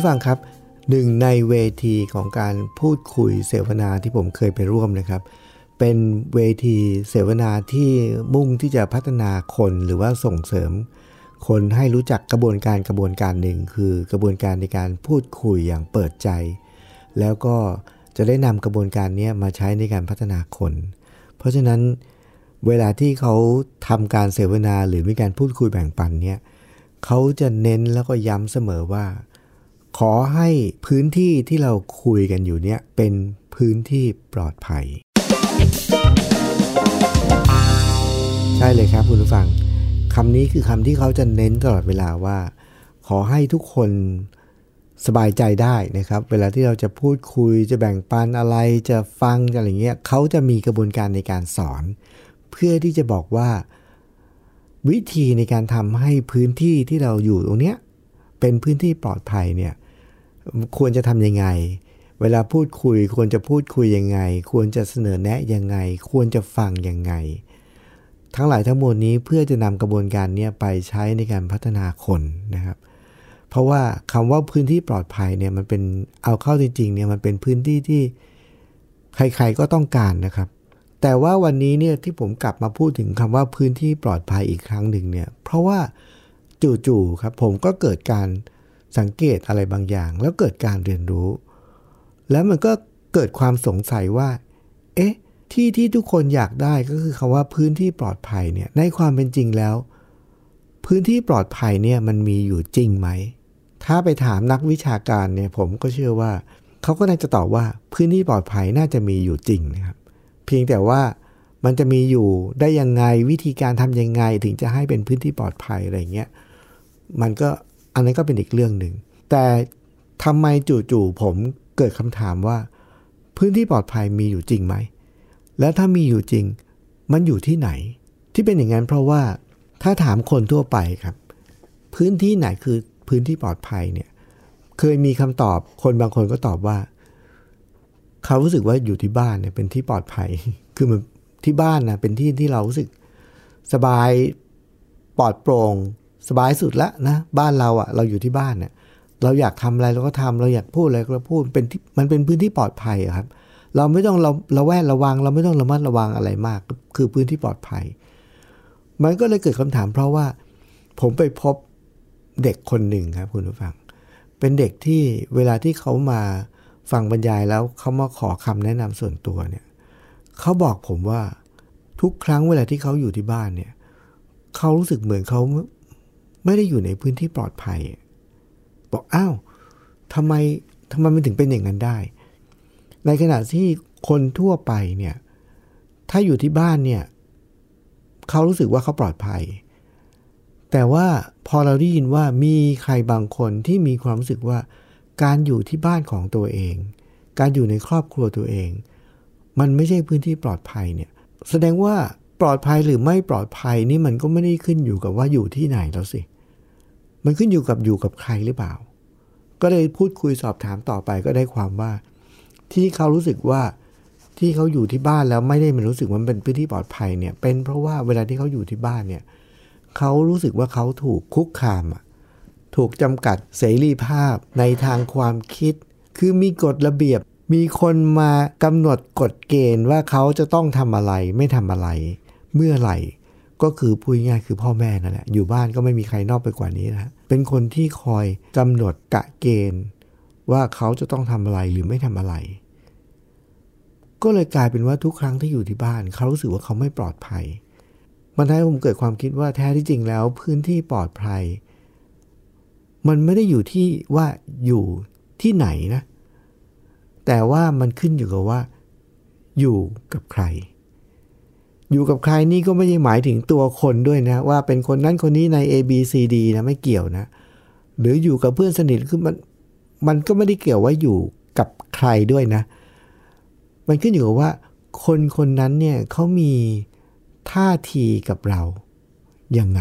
ผู้ฟังครับหนึ่งในเวทีของการพูดคุยเสวนาที่ผมเคยไปร่วมนะครับ เป็นเวทีเสวนาที่มุ่งที่จะพัฒนาคนหรือว่าส่งเสริม คนให้รู้จักกระบวนการกระบวนการหนึ่ง คือกระบวนการในการพูดคุยอย่างเปิดใจ แล้วก็จะได้นำกระบวนการนี้มาใช้ในการพัฒนาคน เพราะฉะนั้นเวลาที่เขาทำการเสวนาหรือมีการพูดคุยแบ่งปันเนี่ยเขาจะเน้นแล้วก็ย้ำเสมอว่า ขอให้พื้นที่ที่เราคุยกันอยู่เนี่ยเป็นพื้นที่ปลอดภัย ใช่เลยครับคุณผู้ฟังคำนี้คือคำที่เขาจะเน้นตลอดเวลาว่า ขอให้ทุกคนสบายใจได้นะครับ เวลาที่เราจะพูดคุยจะแบ่งปันอะไรจะฟังอะไรเงี้ยเขาจะมีกระบวนการในการสอน เพื่อที่จะบอกว่า วิธีในการทำให้พื้นที่ที่เราอยู่ตรงเนี้ยเป็นพื้นที่ปลอดภัยเนี่ย ควรจะทำยังไง เวลาพูดคุย ควรจะพูดคุยยังไง ควรจะเสนอแนะยังไง ควรจะฟังยังไง ทั้งหลายทั้งมวลนี้เพื่อจะนำกระบวนการนี้ไปใช้ในการพัฒนาคนนะครับ เพราะว่าคำว่าพื้นที่ปลอดภัยเนี่ยมันเป็นเอาเข้าจริงๆเนี่ยมันเป็นพื้นที่ที่ใครๆก็ต้องการนะครับ แต่ว่าวันนี้เนี่ยที่ผมกลับมาพูดถึงคำว่าพื้นที่ปลอดภัยอีกครั้งหนึ่งเนี่ยเพราะว่าจู่ๆครับผมก็เกิดการ สังเกตอะไรบางอย่าง แล้วเกิดการเรียนรู้ แล้วมันก็เกิดความสงสัยว่า เอ๊ะ ที่ที่ทุกคนอยากได้ก็คือคำว่าพื้นที่ปลอดภัยเนี่ย ในความเป็นจริงแล้ว พื้นที่ปลอดภัยเนี่ยมันมีอยู่จริงไหม ถ้าไปถามนักวิชาการเนี่ยผมก็เชื่อว่า เขาก็น่าจะตอบว่าพื้นที่ปลอดภัยน่าจะมีอยู่จริงนะครับ เพียงแต่ว่ามันจะมีอยู่ได้ยังไงวิธีการทำยังไงถึงจะให้เป็นพื้นที่ปลอดภัยอะไรเงี้ย มันก็ อันนั้นก็เป็นอีกเรื่องหนึ่ง แต่ทำไมจู่ๆผมเกิดคำถามว่า พื้นที่ปลอดภัยมีอยู่จริงไหม แล้วถ้ามีอยู่จริง มันอยู่ที่ไหน ที่เป็นอย่างนั้นเพราะว่าถ้าถามคนทั่วไปครับ พื้นที่ไหนคือพื้นที่ปลอดภัยเนี่ย เคยมีคำตอบคนบางคนก็ตอบว่า เขารู้สึกว่าอยู่ที่บ้านเนี่ยเป็นที่ปลอดภัย คือมันที่บ้านนะเป็นที่ที่เรารู้สึกสบายปลอดโปร่ง สบายสุดละนะบ้านเราอะ่ะ เราอยู่ที่บ้านเนี่ยเราอยากทำอะไรเราก็ทำเราอยากพูดอะไรก็พูดเป็นที่มันเป็นพื้นที่ปลอดภัยครับ เราไม่ต้องเราเราแวดระวัง เราไม่ต้องระมัดระวังอะไรมาก คือพื้นที่ปลอดภัย มันก็เลยเกิดคำถามเพราะว่า ผมไปพบเด็กคนหนึ่งครับคุณผู้ฟัง เป็นเด็กที่เวลาที่เขามาฟังบรรยายแล้วเขามาขอคำแนะนำส่วนตัวเนี่ยเขาบอกผมว่าทุกครั้งเวลาที่เขาอยู่ที่บ้านเนี่ยเขารู้สึกเหมือนเขา ไม่ได้อยู่ในพื้นที่ปลอดภัย บอกอ้าวทำไมทำไมมันถึงเป็นอย่างนั้นได้ ในขณะที่คนทั่วไปเนี่ยถ้าอยู่ที่บ้านเนี่ยเขารู้สึกว่าเขาปลอดภัย แต่ว่าพอเราได้ยินว่ามีใครบางคนที่มีความรู้สึกว่า การอยู่ที่บ้านของตัวเอง การอยู่ในครอบครัวตัวเอง มันไม่ใช่พื้นที่ปลอดภัยเนี่ยแสดงว่าปลอดภัยหรือไม่ปลอดภัยนี่มันก็ไม่ได้ขึ้นอยู่กับว่าอยู่ที่ไหนแล้วสิ มันขึ้นอยู่กับอยู่กับใครหรือเปล่า ก็เลยพูดคุยสอบถามต่อไปก็ได้ความว่า ที่เขารู้สึกว่าที่เขาอยู่ที่บ้านแล้วไม่ได้มันรู้สึกว่ามันเป็นพื้นที่ปลอดภัยเนี่ย เป็นเพราะว่าเวลาที่เขาอยู่ที่บ้านเนี่ยเขารู้สึกว่าเขาถูกคุกคามถูกจำกัดเสรีภาพในทางความคิด คือมีกฎระเบียบ มีคนมากำหนดกฎเกณฑ์ว่าเขาจะต้องทำอะไร ไม่ทำอะไร เมื่อไหร่ ก็คือพูดง่ายคือพ่อแม่นั่นแหละ อยู่บ้านก็ไม่มีใครนอกไปกว่านี้นะ เป็นคนที่คอยกำหนดกะเกณฑ์ ว่าเขาจะต้องทำอะไรหรือไม่ทำอะไร ก็เลยกลายเป็นว่าทุกครั้งที่อยู่ที่บ้าน เขารู้สึกว่าเขาไม่ปลอดภัย มันทำให้ผมเกิดความคิดว่าแท้ที่จริงแล้วพื้นที่ปลอดภัย มันไม่ได้อยู่ที่ว่าอยู่ที่ไหนนะ แต่ว่ามันขึ้นอยู่กับว่า อยู่กับใคร อยู่กับใครนี่ก็ไม่ใช่หมายถึงตัวคนด้วยนะ ว่าเป็นคนนั้นคนนี้ใน A B C D นะไม่เกี่ยวนะ หรืออยู่กับเพื่อนสนิทคือมันมันก็ไม่ได้เกี่ยวว่าอยู่กับใครด้วยนะ มันขึ้นอยู่กับว่า คนคนนั้นเนี่ยเขามีท่าทีกับเรายังไง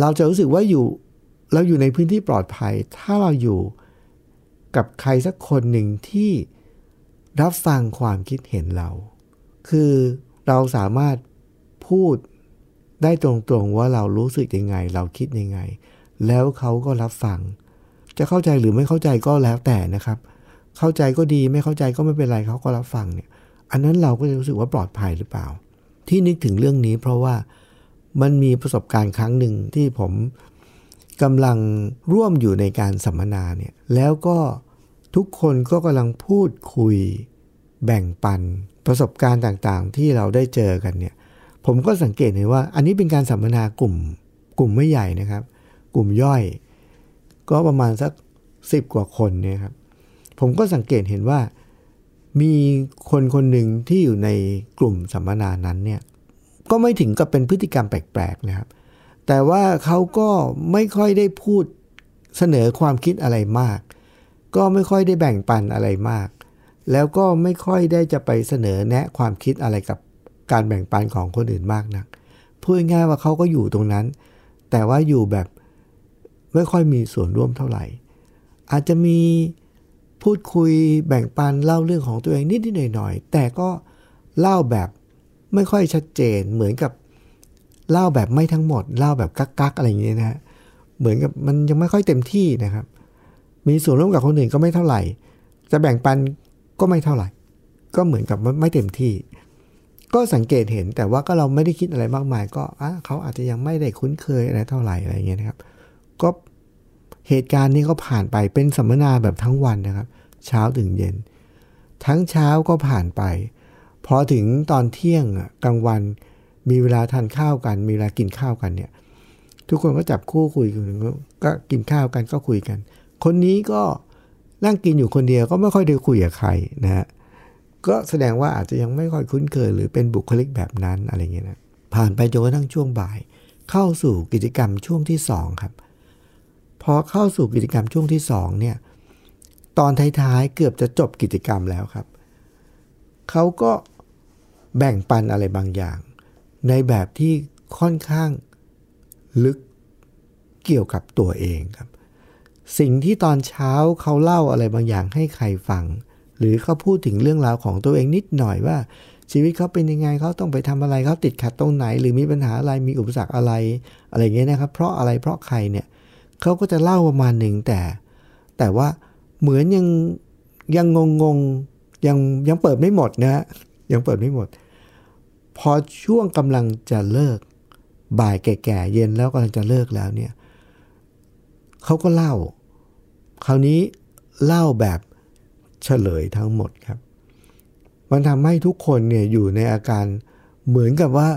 เราจะรู้สึกว่าอยู่เราอยู่ในพื้นที่ปลอดภัย ถ้าเราอยู่กับใครสักคนหนึ่งที่รับฟังความคิดเห็นเรา คือ เราสามารถพูดได้ตรงๆว่าเรารู้สึกยังไง เราคิดยังไง แล้วเขาก็รับฟัง จะเข้าใจหรือไม่เข้าใจก็แล้วแต่นะครับ เข้าใจก็ดีไม่เข้าใจก็ไม่เป็นไรเขาก็รับฟังเนี่ย อันนั้นเราก็จะรู้สึกว่าปลอดภัยหรือเปล่า ที่นึกถึงเรื่องนี้เพราะว่ามันมีประสบการณ์ครั้งหนึ่งที่ผมกำลังร่วมอยู่ในการสัมมนาเนี่ยแล้วก็ทุกคนก็กำลังพูดคุย แบ่งปัน ประสบการณ์ต่างๆ ที่เราได้เจอกันเนี่ย ผมก็สังเกตเห็นว่า อันนี้เป็นการสัมมนากลุ่มกลุ่มไม่ใหญ่นะครับ กลุ่มย่อย ก็ประมาณสักสิบกว่าคนเนี่ยครับ ผมก็สังเกตเห็นว่ามีคนคนหนึ่งที่อยู่ในกลุ่มสัมมนานั้นเนี่ย ก็ไม่ถึงกับเป็นพฤติกรรมแปลกๆนะครับ แต่ว่าเขาก็ไม่ค่อยได้พูดเสนอความคิดอะไรมาก ก็ไม่ค่อยได้แบ่งปันอะไรมาก แล้วก็ไม่ค่อยได้จะไปเสนอแนะความคิดอะไรกับการแบ่งปันของคนอื่นมากนักพูดง่ายว่าเขาก็อยู่ตรงนั้น แต่ว่าอยู่แบบไม่ค่อยมีส่วนร่วมเท่าไหร่ อาจจะมีพูดคุยแบ่งปันเล่าเรื่องของตัวเองนิดๆหน่อยๆแต่ก็เล่าแบบไม่ค่อยชัดเจนเหมือนกับเล่าแบบไม่ทั้งหมด เล่าแบบกักๆอะไรอย่างเงี้ยนะฮะเหมือนกับมันยังไม่ค่อยเต็มที่นะครับ มีส่วนร่วมกับคนอื่นก็ไม่เท่าไหร่ จะแบ่งปัน ก็ไม่เท่าไหร่ ก็เหมือนกับไม่เต็มที่ ก็สังเกตเห็นแต่ว่าก็เราไม่ได้คิดอะไรมากมาย ก็อะเขาอาจจะยังไม่ได้คุ้นเคยอะไรเท่าไหร่อะไรเงี้ยนะครับ ก็เหตุการณ์นี้ก็ผ่านไปเป็นสัมมนาแบบทั้งวันนะครับ เช้าถึงเย็น ทั้งเช้าก็ผ่านไป พอถึงตอนเที่ยงกลางวันมีเวลาทานข้าวกัน มีเวลากินข้าวกันเนี่ย ทุกคนก็จับคู่คุยกันก็กินข้าวกันก็คุยกัน คนนี้ก็ นั่งกินอยู่คนเดียวก็ไม่ค่อยได้คุยกับใครนะฮะก็แสดงว่าอาจจะยังไม่ค่อยคุ้นเคย หรือเป็นบุคลิกแบบนั้นอะไรเงี้ยนะผ่านไปจนกระทั่งช่วงบ่าย เข้าสู่กิจกรรมช่วงที่สองครับพอเข้าสู่กิจกรรมช่วงที่สองเนี่ยตอนท้ายๆเกือบจะจบกิจกรรมแล้วครับเขาก็แบ่งปันอะไรบางอย่าง ในแบบที่ค่อนข้างลึกเกี่ยวกับตัวเองครับ สิ่งที่ตอนเช้าเขาเล่าอะไรบางอย่างให้ใครฟัง หรือเขาพูดถึงเรื่องราวของตัวเองนิดหน่อยว่า ชีวิตเขาเป็นยังไงเขาต้องไปทำอะไรเขาติดขัดตรงไหน หรือมีปัญหาอะไรมีอุปสรรคอะไร อะไรเงี้ยนะครับ เพราะอะไรเพราะใครเนี่ยเขาก็จะเล่าประมาณหนึ่งแต่ แต่ว่าเหมือนยังยังงงงยังยังเปิดไม่หมดนะฮะยังเปิดไม่หมด พอช่วงกำลังจะเลิก บ่ายแก่ๆเย็นแล้วกำลังจะเลิกแล้วเนี่ยเขาก็เล่า คราวนี้เล่าแบบเฉลยทั้งหมดครับ มันทำให้ทุกคนเนี่ยอยู่ในอาการเหมือนกับว่า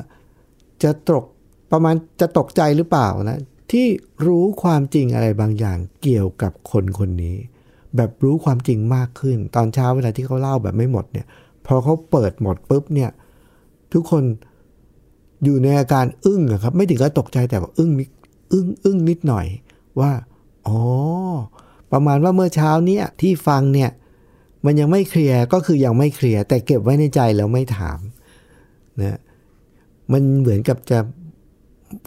จะตกประมาณจะตกใจหรือเปล่านะที่รู้ความจริงอะไรบางอย่างเกี่ยวกับคนคนนี้ แบบรู้ความจริงมากขึ้น ตอนเช้าเวลาที่เขาเล่าแบบไม่หมดเนี่ยพอเขาเปิดหมดปุ๊บเนี่ยทุกคนอยู่ในอาการอึ้งครับ ไม่ถึงกับตกใจแต่ว่าอึ้งนิดอึ้งอึ้งนิดหน่อยว่า อ๋อ ประมาณว่าเมื่อเช้าเนี้ยที่ฟังเนี่ยมันยังไม่เคลียร์ก็คือยังไม่เคลียร์แต่เก็บไว้ในใจแล้วไม่ถามนะมันเหมือนกับจะ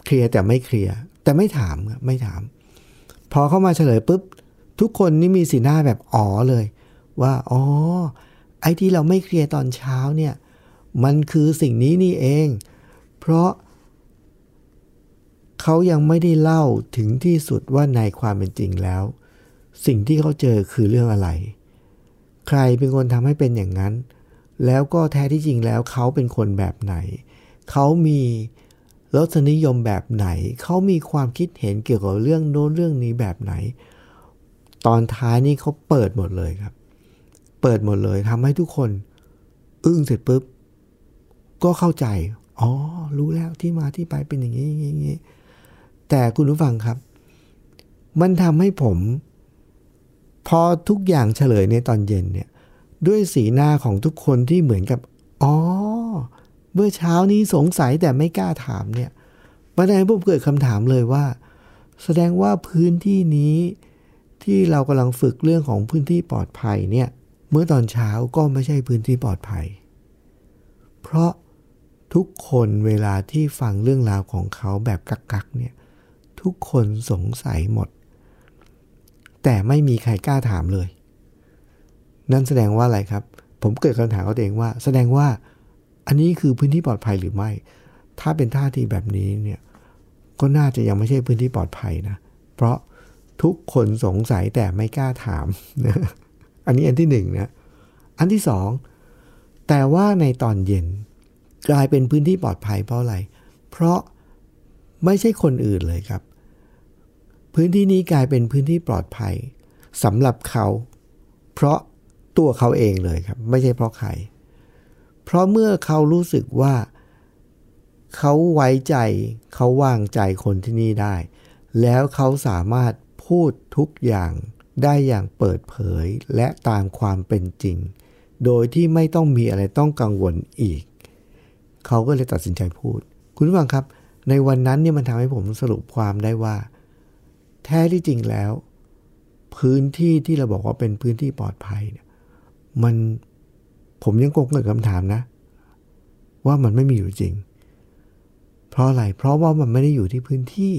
เคลียร์แต่ไม่เคลียร์แต่ไม่ถามไม่ถาม พอเข้ามาเฉลยปุ๊บ ทุกคนนี่มีสีหน้าแบบอ๋อเลย ว่าอ๋อไอ้ที่เราไม่เคลียร์ตอนเช้าเนี่ยมันคือสิ่งนี้นี่เอง เพราะเขายังไม่ได้เล่าถึงที่สุดว่าในความเป็นจริงแล้ว สิ่งที่เขาเจอคือเรื่องอะไร ใครเป็นคนทำให้เป็นอย่างนั้น แล้วก็แท้ที่จริงแล้วเขาเป็นคนแบบไหน เขามีรสนิยมแบบไหน เขามีความคิดเห็นเกี่ยวกับเรื่องโน้นเรื่องนี้แบบไหน ตอนท้ายนี่เขาเปิดหมดเลยครับ เปิดหมดเลยทำให้ทุกคน อึ้งเสร็จปุ๊บ ก็เข้าใจ อ๋อ รู้แล้วที่มาที่ไปเป็นอย่างนี้อย่างนี้แต่คุณผู้ฟังครับ มันทำให้ผม พอทุกอย่างเฉลยในตอนเย็นเนี่ยด้วยสีหน้าของทุกคนที่เหมือนกับ อ๋อ เมื่อเช้านี้สงสัยแต่ไม่กล้าถามเนี่ยประเด็นผมเกิดคำถามเลยว่า แสดงว่าพื้นที่นี้ที่เรากำลังฝึกเรื่องของพื้นที่ปลอดภัยเนี่ย เมื่อตอนเช้าก็ไม่ใช่พื้นที่ปลอดภัย เพราะทุกคนเวลาที่ฟังเรื่องราวของเขาแบบกักๆเนี่ย ทุกคนสงสัยหมด แต่ไม่มีใครกล้าถามเลย นั่นแสดงว่าอะไรครับ ผมเกิดคำถามเขาเองว่า แสดงว่าอันนี้คือพื้นที่ปลอดภัยหรือไม่ ถ้าเป็นท่าทีแบบนี้เนี่ยก็น่าจะยังไม่ใช่พื้นที่ปลอดภัยนะ เพราะทุกคนสงสัยแต่ไม่กล้าถามนะอันนี้อันที่หนึ่งนะ อันที่สอง แต่ว่าในตอนเย็นกลายเป็นพื้นที่ปลอดภัยเพราะอะไร เพราะไม่ใช่คนอื่นเลยครับ พื้นที่นี้กลายเป็นพื้นที่ปลอดภัยสำหรับเขา เพราะตัวเขาเองเลยครับ ไม่ใช่เพราะใคร เพราะเมื่อเขารู้สึกว่าเขาไว้ใจเขาวางใจคนที่นี่ได้ แล้วเขาสามารถพูดทุกอย่างได้อย่างเปิดเผยและตามความเป็นจริง โดยที่ไม่ต้องมีอะไรต้องกังวลอีก เขาก็เลยตัดสินใจพูด คุณผู้ฟังครับ ในวันนั้นเนี่ยมันทำให้ผมสรุปความได้ว่า แท้ที่จริงแล้ว พื้นที่ที่เราบอกว่าเป็นพื้นที่ปลอดภัยเนี่ยมันผมยังคงเกิดคำถามนะ ว่ามันไม่มีอยู่จริง เพราะอะไร เพราะว่ามันไม่ได้อยู่ที่พื้นที่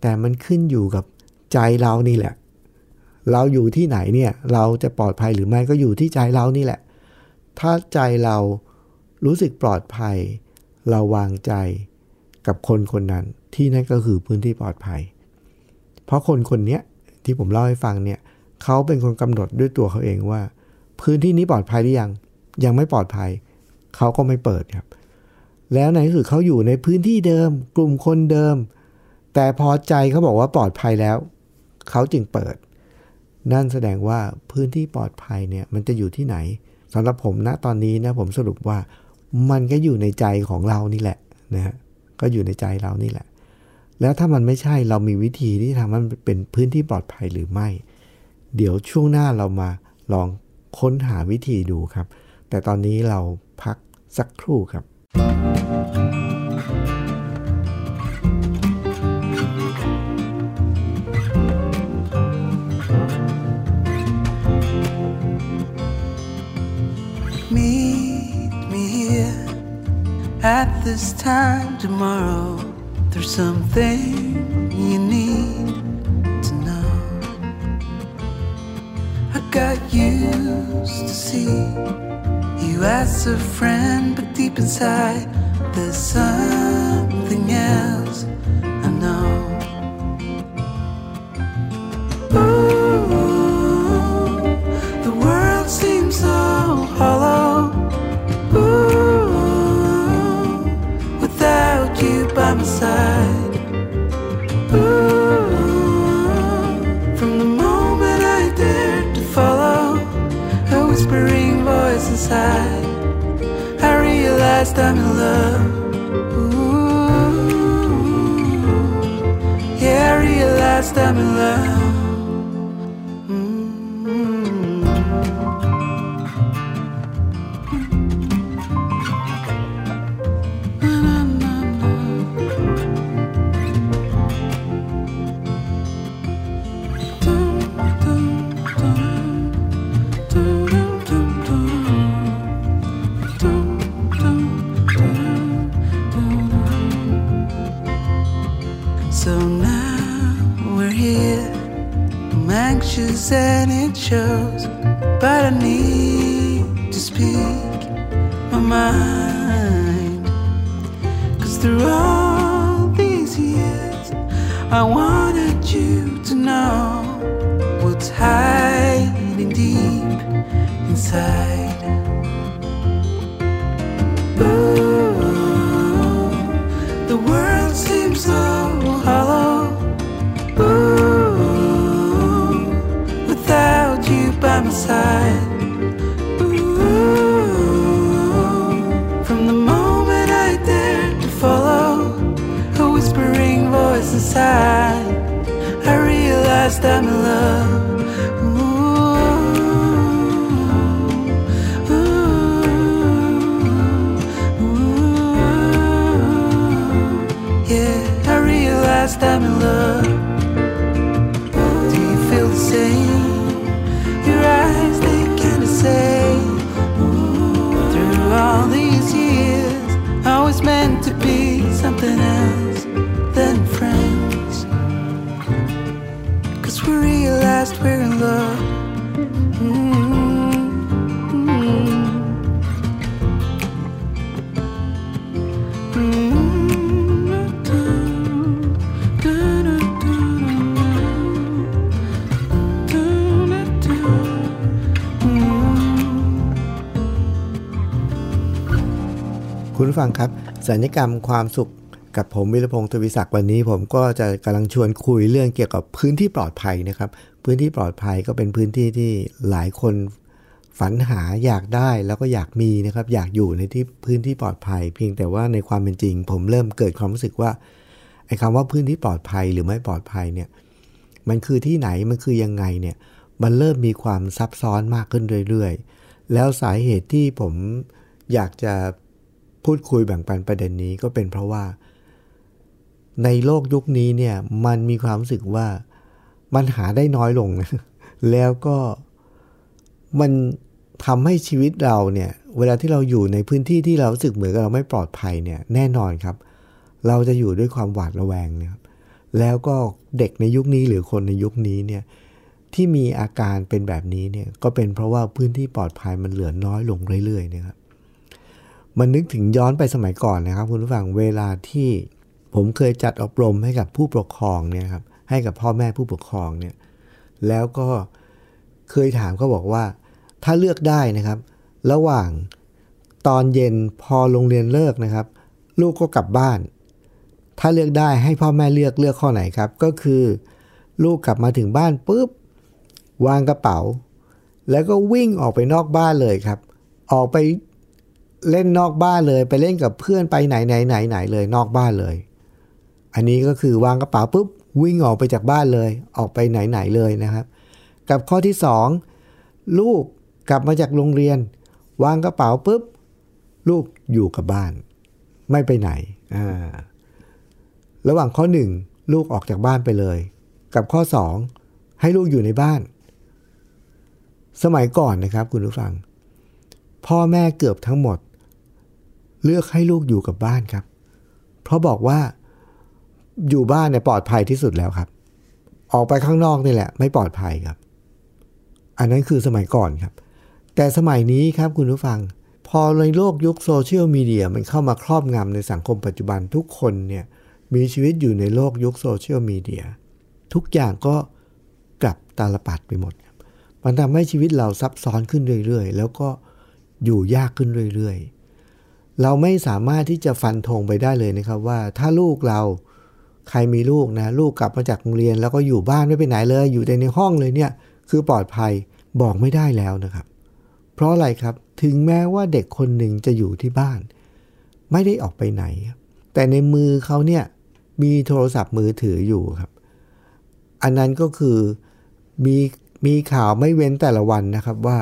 แต่มันขึ้นอยู่กับใจเรานี่แหละ เราอยู่ที่ไหนเนี่ย เราจะปลอดภัยหรือไม่ก็อยู่ที่ใจเรานี่แหละ ถ้าใจเรารู้สึกปลอดภัย เราวางใจกับคนคนนั้นที่นั่นก็คือพื้นที่ปลอดภัย ราะคนคนนี้ที่ผมเล่าให้ฟังเนี่ยเขาเป็นคนกำหนดด้วยตัวเขาเองว่า พื้นที่นี้ปลอดภัยหรือยัง ยังไม่ปลอดภัย เขาก็ไม่เปิดครับ แล้วในที่สุดเขาอยู่ในพื้นที่เดิม กลุ่มคนเดิม แต่พอใจเขาบอกว่าปลอดภัยแล้ว เขาจึงเปิด นั่นแสดงว่าพื้นที่ปลอดภัยเนี่ยมันจะอยู่ที่ไหนสำหรับผมณตอนนี้นะผมสรุปว่ามันก็อยู่ในใจของเรานี่แหละนะฮะก็อยู่ในใจเรานี่แหละ แล้วถ้ามันไม่ใช่เรามีวิธีที่ทำให้มันเป็นพื้นที่ปลอดภัยหรือไม่ เดี๋ยวช่วงหน้าเรามาลองค้นหาวิธีดูครับ แต่ตอนนี้เราพักสักครู่ครับ Meet me here at this time tomorrow. There's something you need to know. I got used to see you as a friend, but deep inside, there's something else I'm in love. Ooh, yeah, I realized I'm in love. It shows, but I need to speak my mind. Cause through all these years, I wanted you to know what's hiding deep inside. Side. ฟังครับสัญญกรรมความสุขกับผมวิรพงศ์ทวีศักดิ์วันนี้ ผมก็จะกำลังชวนคุยเรื่องเกี่ยวกับพื้นที่ปลอดภัยนะครับ พื้นที่ปลอดภัยก็เป็นพื้นที่ที่หลายคนฝันหาอยากได้แล้วก็อยากมีนะครับ อยากอยู่ในที่พื้นที่ปลอดภัย เพียงแต่ว่าในความเป็นจริง ผมเริ่มเกิดความรู้สึกว่าไอ้คำว่าพื้นที่ปลอดภัยหรือไม่ปลอดภัยเนี่ยมันคือที่ไหนมันคือยังไงเนี่ยมันเริ่มมีความซับซ้อนมากขึ้นเรื่อยๆ แล้วสาเหตุที่ผมอยากจะ พูดคุยแบ่งปันประเด็นนี้ก็เป็นเพราะว่า ในโลกยุคนี้เนี่ยมันมีความรู้สึกว่ามันหาได้น้อยลงนะแล้วก็มันทำให้ชีวิตเราเนี่ย เวลาที่เราอยู่ในพื้นที่ที่เรารู้สึกเหมือนกับเราไม่ปลอดภัยเนี่ยแน่นอนครับ เราจะอยู่ด้วยความหวาดระแวงนะครับแล้วก็เด็กในยุคนี้หรือคนในยุคนี้เนี่ยที่มีอาการเป็นแบบนี้เนี่ยก็เป็นเพราะว่าพื้นที่ปลอดภัยมันเหลือน้อยลงเรื่อยๆนะครับ มันนึกถึงย้อนไปสมัยก่อนนะครับ คุณผู้ฟังเวลาที่ผมเคยจัดอบรมให้กับผู้ปกครองเนี่ยครับให้กับพ่อแม่ผู้ปกครองเนี่ยแล้วก็เคยถามเขาบอกว่า ถ้าเลือกได้นะครับ ระหว่างตอนเย็นพอโรงเรียนเลิกนะครับ ลูกก็กลับบ้าน ถ้าเลือกได้ให้พ่อแม่เลือกเลือกข้อไหนครับ ก็คือ ลูกกลับมาถึงบ้านปุ๊บวางกระเป๋า แล้วก็วิ่งออกไปนอกบ้านเลยครับ ออกไป เล่นนอกบ้านเลย ไปเล่นกับเพื่อนไปไหนไหนไหนไหนเลยนอกบ้านเลย อันนี้ก็คือวางกระเป๋าปุ๊บวิ่งออกไปจากบ้านเลย ออกไปไหนไหนเลยนะครับ กับข้อที่สองลูกกลับมาจากโรงเรียน วางกระเป๋าปุ๊บลูกอยู่กับบ้าน ไม่ไปไหนอ่าระหว่างข้อหนึ่งลูกออกจากบ้านไปเลย กับข้อสองให้ลูกอยู่ในบ้าน สมัยก่อนนะครับคุณผู้ฟัง พ่อแม่เกือบทั้งหมด เลือกให้ลูกอยู่กับบ้านครับ เพราะบอกว่าอยู่บ้านเนี่ยปลอดภัยที่สุดแล้วครับ ออกไปข้างนอกนี่แหละ ไม่ปลอดภัยครับ อันนั้นคือสมัยก่อนครับ แต่สมัยนี้ครับคุณผู้ฟัง พอในโลกยุคโซเชียลมีเดียมันเข้ามาครอบงำในสังคมปัจจุบันทุกคนเนี่ยมีชีวิตอยู่ในโลกยุคโซเชียลมีเดียทุกอย่างก็กลับตาลปัดไปหมด มันทำให้ชีวิตเราซับซ้อนขึ้นเรื่อย ๆ แล้วก็อยู่ยากขึ้นเรื่อย ๆ เราไม่สามารถที่จะฟันธงไปได้เลยนะครับว่า ถ้าลูกเราใครมีลูกนะ ลูกกลับมาจากโรงเรียน แล้วก็อยู่บ้านไม่ไปไหนเลย อยู่แต่ในห้องเลยเนี่ย คือปลอดภัยบอกไม่ได้แล้วนะครับ เพราะอะไรครับถึงแม้ว่าเด็กคนหนึ่งจะอยู่ที่บ้าน ไม่ได้ออกไปไหน แต่ในมือเขาเนี่ยมีโทรศัพท์มือถืออยู่ครับ อันนั้นก็คือมีมีข่าวไม่เว้นแต่ละวันนะครับว่า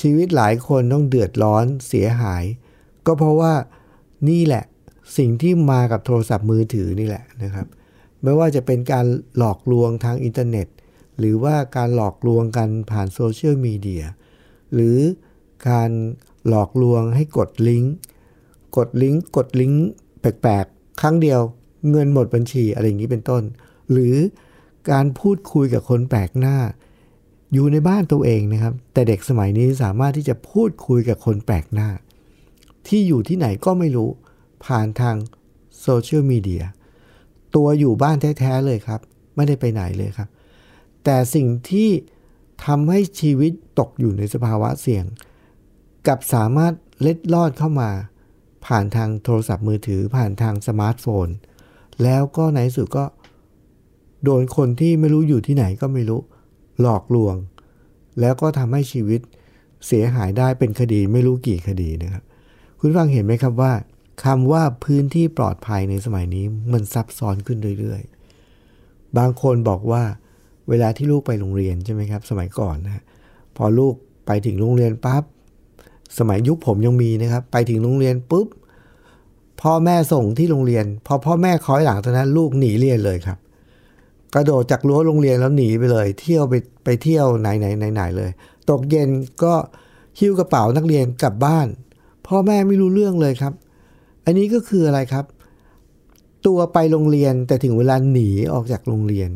ชีวิตหลายคนต้องเดือดร้อนเสียหาย ก็เพราะว่านี่แหละสิ่งที่มากับโทรศัพท์มือถือนี่แหละนะครับ ไม่ว่าจะเป็นการหลอกลวงทางอินเทอร์เน็ต หรือว่าการหลอกลวงกันผ่านโซเชียลมีเดียหรือการหลอกลวงให้กดลิงก์กดลิงก์กดลิงก์แปลกๆ ครั้งเดียวเงินหมดบัญชีอะไรอย่างนี้เป็นต้น หรือการพูดคุยกับคนแปลกหน้า อยู่ในบ้านตัวเองนะครับ แต่เด็กสมัยนี้สามารถที่จะพูดคุยกับคนแปลกหน้า ที่อยู่ที่ไหนก็ไม่รู้ ผ่านทางโซเชียลมีเดียตัวอยู่บ้านแท้ ๆ เลยครับ ไม่ได้ไปไหนเลยครับ แต่สิ่งที่ทำให้ชีวิตตกอยู่ในสภาวะเสี่ยง กลับสามารถเล็ดลอดเข้ามา ผ่านทางโทรศัพท์มือถือผ่านทางสมาร์ทโฟน แล้วก็ในสุดก็ โดนคนที่ไม่รู้อยู่ที่ไหนก็ไม่รู้ หลอกลวง แล้วก็ทำให้ชีวิตเสียหายได้เป็นคดีไม่รู้กี่คดีนะครับ คุณฟังเห็นไหมครับว่าคำว่าพื้นที่ปลอดภัยในสมัยนี้มันซับซ้อนขึ้นเรื่อยๆ บางคนบอกว่าเวลาที่ลูกไปโรงเรียนใช่ไหมครับ สมัยก่อนนะพอลูกไปถึงโรงเรียนปั๊บสมัยยุคผมยังมีนะครับ ไปถึงโรงเรียนปุ๊บพ่อแม่ส่งที่โรงเรียน พอพ่อแม่คอยหลังตอนนั้นลูกหนีเรียนเลยครับ กระโดดจากรั้วโรงเรียนแล้วหนีไปเลย เที่ยวไปไปเที่ยวไหนไหนไหนไหนเลย ตกเย็นก็หิ้วกระเป๋านักเรียนกลับบ้าน พ่อแม่ไม่รู้เรื่องเลยครับ อันนี้ก็คืออะไรครับ ตัวไปโรงเรียนแต่ถึงเวลาหนีออกจากโรงเรียน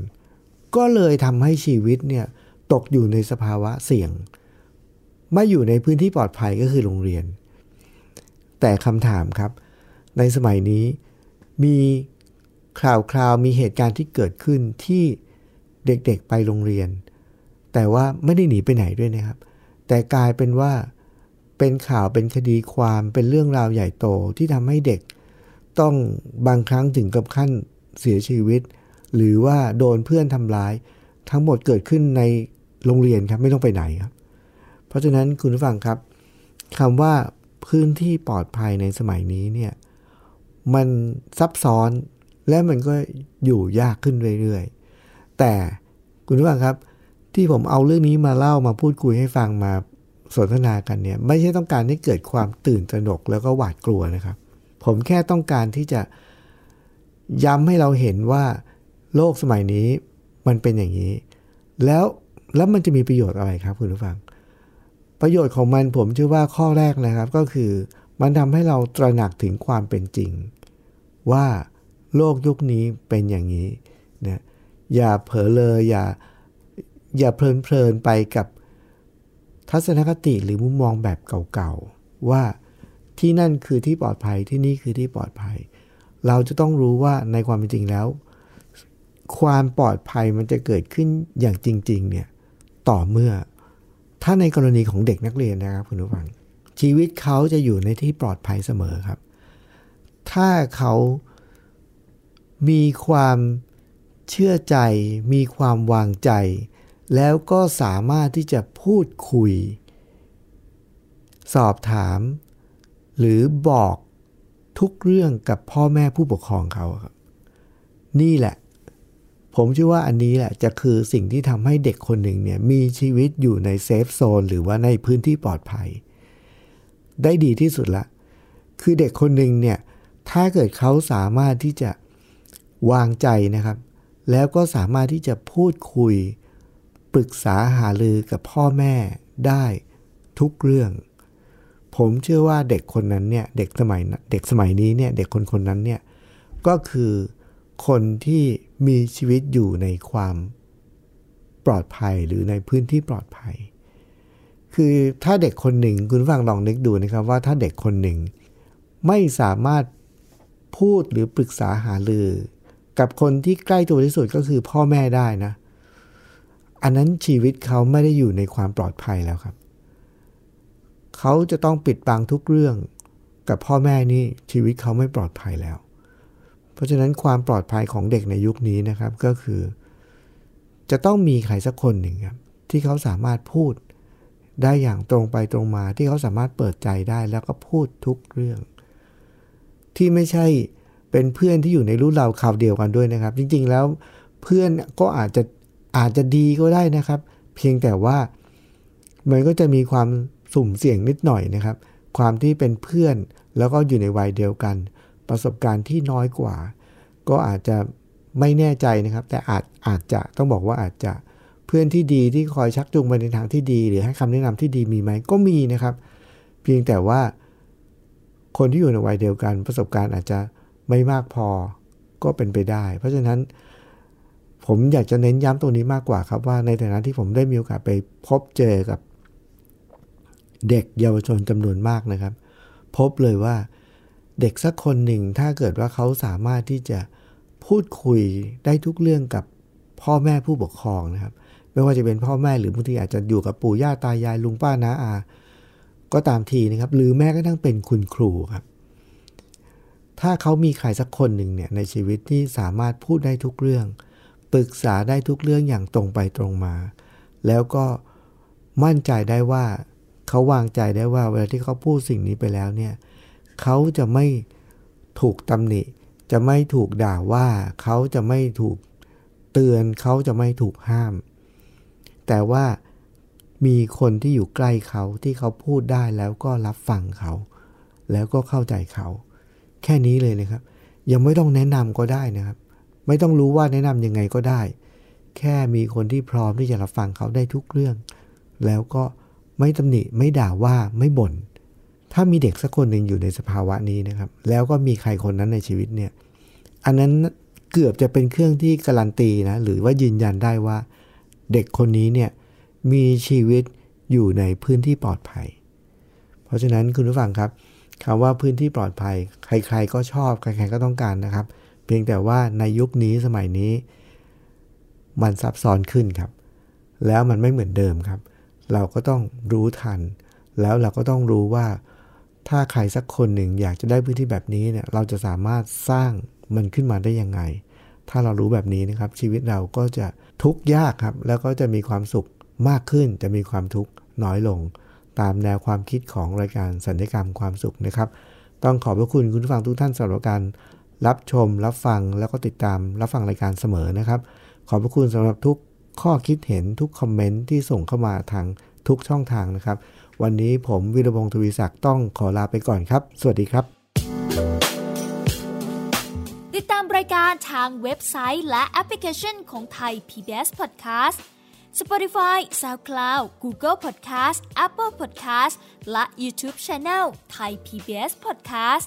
ก็เลยทำให้ชีวิตเนี่ยตกอยู่ในสภาวะเสี่ยง ไม่อยู่ในพื้นที่ปลอดภัยก็คือโรงเรียน แต่คำถามครับ ในสมัยนี้มีคราวคราวมีเหตุการณ์ที่เกิดขึ้นที่เด็กๆไปโรงเรียน แต่ว่าไม่ได้หนีไปไหนด้วยนะครับ แต่กลายเป็นว่า เป็นข่าวเป็นคดีความเป็นเรื่องราวใหญ่โตที่ทำให้เด็ก ต้องบางครั้งถึงกับขั้นเสียชีวิต หรือว่าโดนเพื่อนทำร้าย ทั้งหมดเกิดขึ้นในโรงเรียนครับไม่ต้องไปไหนครับ เพราะฉะนั้นคุณผู้ฟังครับคำว่าพื้นที่ปลอดภัยในสมัยนี้เนี่ยมันซับซ้อนและมันก็อยู่ยากขึ้นเรื่อยๆ แต่คุณผู้ฟังครับที่ผมเอาเรื่องนี้มาเล่ามาพูดคุยให้ฟังมา สนทนากันเนี่ยไม่ใช่ต้องการให้เกิดความตื่นตระหนกแล้วก็หวาดกลัวนะครับ ผมแค่ต้องการที่จะย้ำให้เราเห็นว่าโลกสมัยนี้มันเป็นอย่างนี้ แล้วแล้วมันจะมีประโยชน์อะไรครับคุณผู้ฟัง ประโยชน์ของมันผมเชื่อว่าข้อแรกนะครับ ก็คือมันทำให้เราตระหนักถึงความเป็นจริง ว่าโลกยุคนี้เป็นอย่างนี้นะอย่าเผลอเลยอย่าอย่าเพลินเพลินไปกับ ทัศนคติหรือมุมมองแบบเก่าๆ ว่าที่นั่นคือที่ปลอดภัยที่นี่คือที่ปลอดภัย เราจะต้องรู้ว่าในความเป็นจริงแล้ว ความปลอดภัยมันจะเกิดขึ้นอย่างจริง ๆ เนี่ยต่อเมื่อ ถ้าในกรณีของเด็กนักเรียนนะครับคุณผู้ฟัง ชีวิตเขาจะอยู่ในที่ปลอดภัยเสมอครับ ถ้าเขามีความเชื่อใจ มีความวางใจ แล้วก็สามารถที่จะพูดคุย สอบถาม หรือบอกทุกเรื่องกับพ่อแม่ผู้ปกครองเขาครับ นี่แหละ ผมเชื่อว่าอันนี้แหละจะคือสิ่งที่ทำให้เด็กคนหนึ่งเนี่ยมีชีวิตอยู่ในเซฟโซนหรือว่าในพื้นที่ปลอดภัย ได้ดีที่สุดละ คือเด็กคนหนึ่งเนี่ยถ้าเกิดเขาสามารถที่จะวางใจนะครับ แล้วก็สามารถที่จะพูดคุย ปรึกษาหารือกับพ่อแม่ได้ทุกเรื่อง ผมเชื่อว่าเด็กคนนั้นเนี่ยเด็กสมัยเด็กสมัยนี้เนี่ยเด็กคนคนนั้นเนี่ยก็คือคนที่มีชีวิตอยู่ในความปลอดภัยหรือในพื้นที่ปลอดภัย คือถ้าเด็กคนหนึ่งคุณฟังลองนึกดูนะครับว่าถ้าเด็กคนหนึ่งไม่สามารถพูดหรือปรึกษาหารือ กับคนที่ใกล้ตัวที่สุดก็คือพ่อแม่ได้นะ อันนั้นชีวิตเขาไม่ได้อยู่ในความปลอดภัยแล้วครับ เขาจะต้องปิดบังทุกเรื่องกับพ่อแม่นี่ชีวิตเขาไม่ปลอดภัยแล้ว เพราะฉะนั้นความปลอดภัยของเด็กในยุคนี้นะครับก็คือ จะต้องมีใครสักคนหนึ่งครับที่เขาสามารถพูดได้อย่างตรงไปตรงมาที่เขาสามารถเปิดใจได้แล้วก็พูดทุกเรื่อง ที่ไม่ใช่เป็นเพื่อนที่อยู่ในรุ่นเราข่าวเดียวกันด้วยนะครับ จริงๆแล้วเพื่อนก็อาจจะ อาจจะดีก็ได้นะครับ เพียงแต่ว่ามันก็จะมีความสุ่มเสี่ยงนิดหน่อยนะครับ ความที่เป็นเพื่อนแล้วก็อยู่ในวัยเดียวกัน ประสบการณ์ที่น้อยกว่า ก็อาจจะไม่แน่ใจนะครับ แต่อาจอาจจะต้องบอกว่าอาจจะเพื่อนที่ดีที่คอยชักจูงไปในทางที่ดี หรือให้คำแนะนำที่ดีมีไหมก็มีนะครับ เพียงแต่ว่า คนที่อยู่ในวัยเดียวกัน ประสบการณ์อาจจะไม่มากพอก็เป็นไปได้ เพราะฉะนั้น ผมอยากจะเน้นย้ำตรงนี้มากกว่าครับว่าในฐานะที่ผมได้มีโอกาสไปพบเจอกับเด็กเยาวชนจำนวนมากนะครับ พบเลยว่าเด็กสักคนหนึ่งถ้าเกิดว่าเขาสามารถที่จะพูดคุยได้ทุกเรื่องกับพ่อแม่ผู้ปกครองนะครับ ไม่ว่าจะเป็นพ่อแม่หรือบางทีอาจจะอยู่กับปู่ย่าตายายลุงป้าน้าอา ก็ตามทีนะครับ หรือแม้กระทั่งเป็นคุณครูครับ ถ้าเขามีใครสักคนหนึ่งเนี่ยในชีวิตที่สามารถพูดได้ทุกเรื่อง ปรึกษาได้ทุกเรื่องอย่างตรงไปตรงมา แล้วก็มั่นใจได้ว่าเขาวางใจได้ว่าเวลาที่เขาพูดสิ่งนี้ไปแล้วเนี่ยเขาจะไม่ถูกตำหนิ จะไม่ถูกด่าว่าเขาจะไม่ถูกเตือนเขาจะไม่ถูกห้าม แต่ว่ามีคนที่อยู่ใกล้เขาที่เขาพูดได้แล้วก็รับฟังเขา แล้วก็เข้าใจเขา แค่นี้เลยนะครับ ยังไม่ต้องแนะนำก็ได้นะครับ ไม่ต้องรู้ว่าแนะนำยังไงก็ได้ แค่มีคนที่พร้อมที่จะรับฟังเขาได้ทุกเรื่อง แล้วก็ไม่ตำหนิไม่ด่าว่าไม่บ่น ถ้ามีเด็กสักคนหนึ่งอยู่ในสภาวะนี้นะครับ แล้วก็มีใครคนนั้นในชีวิตเนี่ย อันนั้นเกือบจะเป็นเครื่องที่การันตีนะ หรือว่ายืนยันได้ว่า เด็กคนนี้เนี่ยมีชีวิตอยู่ในพื้นที่ปลอดภัย เพราะฉะนั้นคุณผู้ฟังครับคำว่าพื้นที่ปลอดภัย ใคร ๆ ก็ชอบ ใคร ๆ ก็ต้องการนะครับ เพียงแต่ว่าในยุคนี้สมัยนี้ มันซับซ้อนขึ้นครับ แล้วมันไม่เหมือนเดิมครับ เราก็ต้องรู้ทัน แล้วเราก็ต้องรู้ว่า ถ้าใครสักคนหนึ่งอยากจะได้พื้นที่แบบนี้เนี่ยเราจะสามารถสร้างมันขึ้นมาได้ยังไง ถ้าเรารู้แบบนี้นะครับ ชีวิตเราก็จะทุกข์ยากครับ แล้วก็จะมีความสุขมากขึ้นจะมีความทุกข์น้อยลง ตามแนวความคิดของรายการสัญญกรรมความสุขนะครับ ต้องขอบพระคุณคุณผู้ฟังทุกท่านสำหรับการ รับชม รับฟังแล้วก็ติดตามรับฟังรายการเสมอนะครับ ขอบพระคุณสำหรับทุกข้อคิดเห็นทุกคอมเมนต์ที่ส่งเข้ามาทางทุกช่องทางนะครับ วันนี้ผมวิรพงศ์ทวีศักดิ์ต้องขอลาไปก่อนครับ สวัสดีครับ ติดตามรายการทางเว็บไซต์และแอปพลิเคชันของไทย PBS Podcast Spotify SoundCloud Google Podcast Apple Podcast และ YouTube Channel Thai PBS Podcast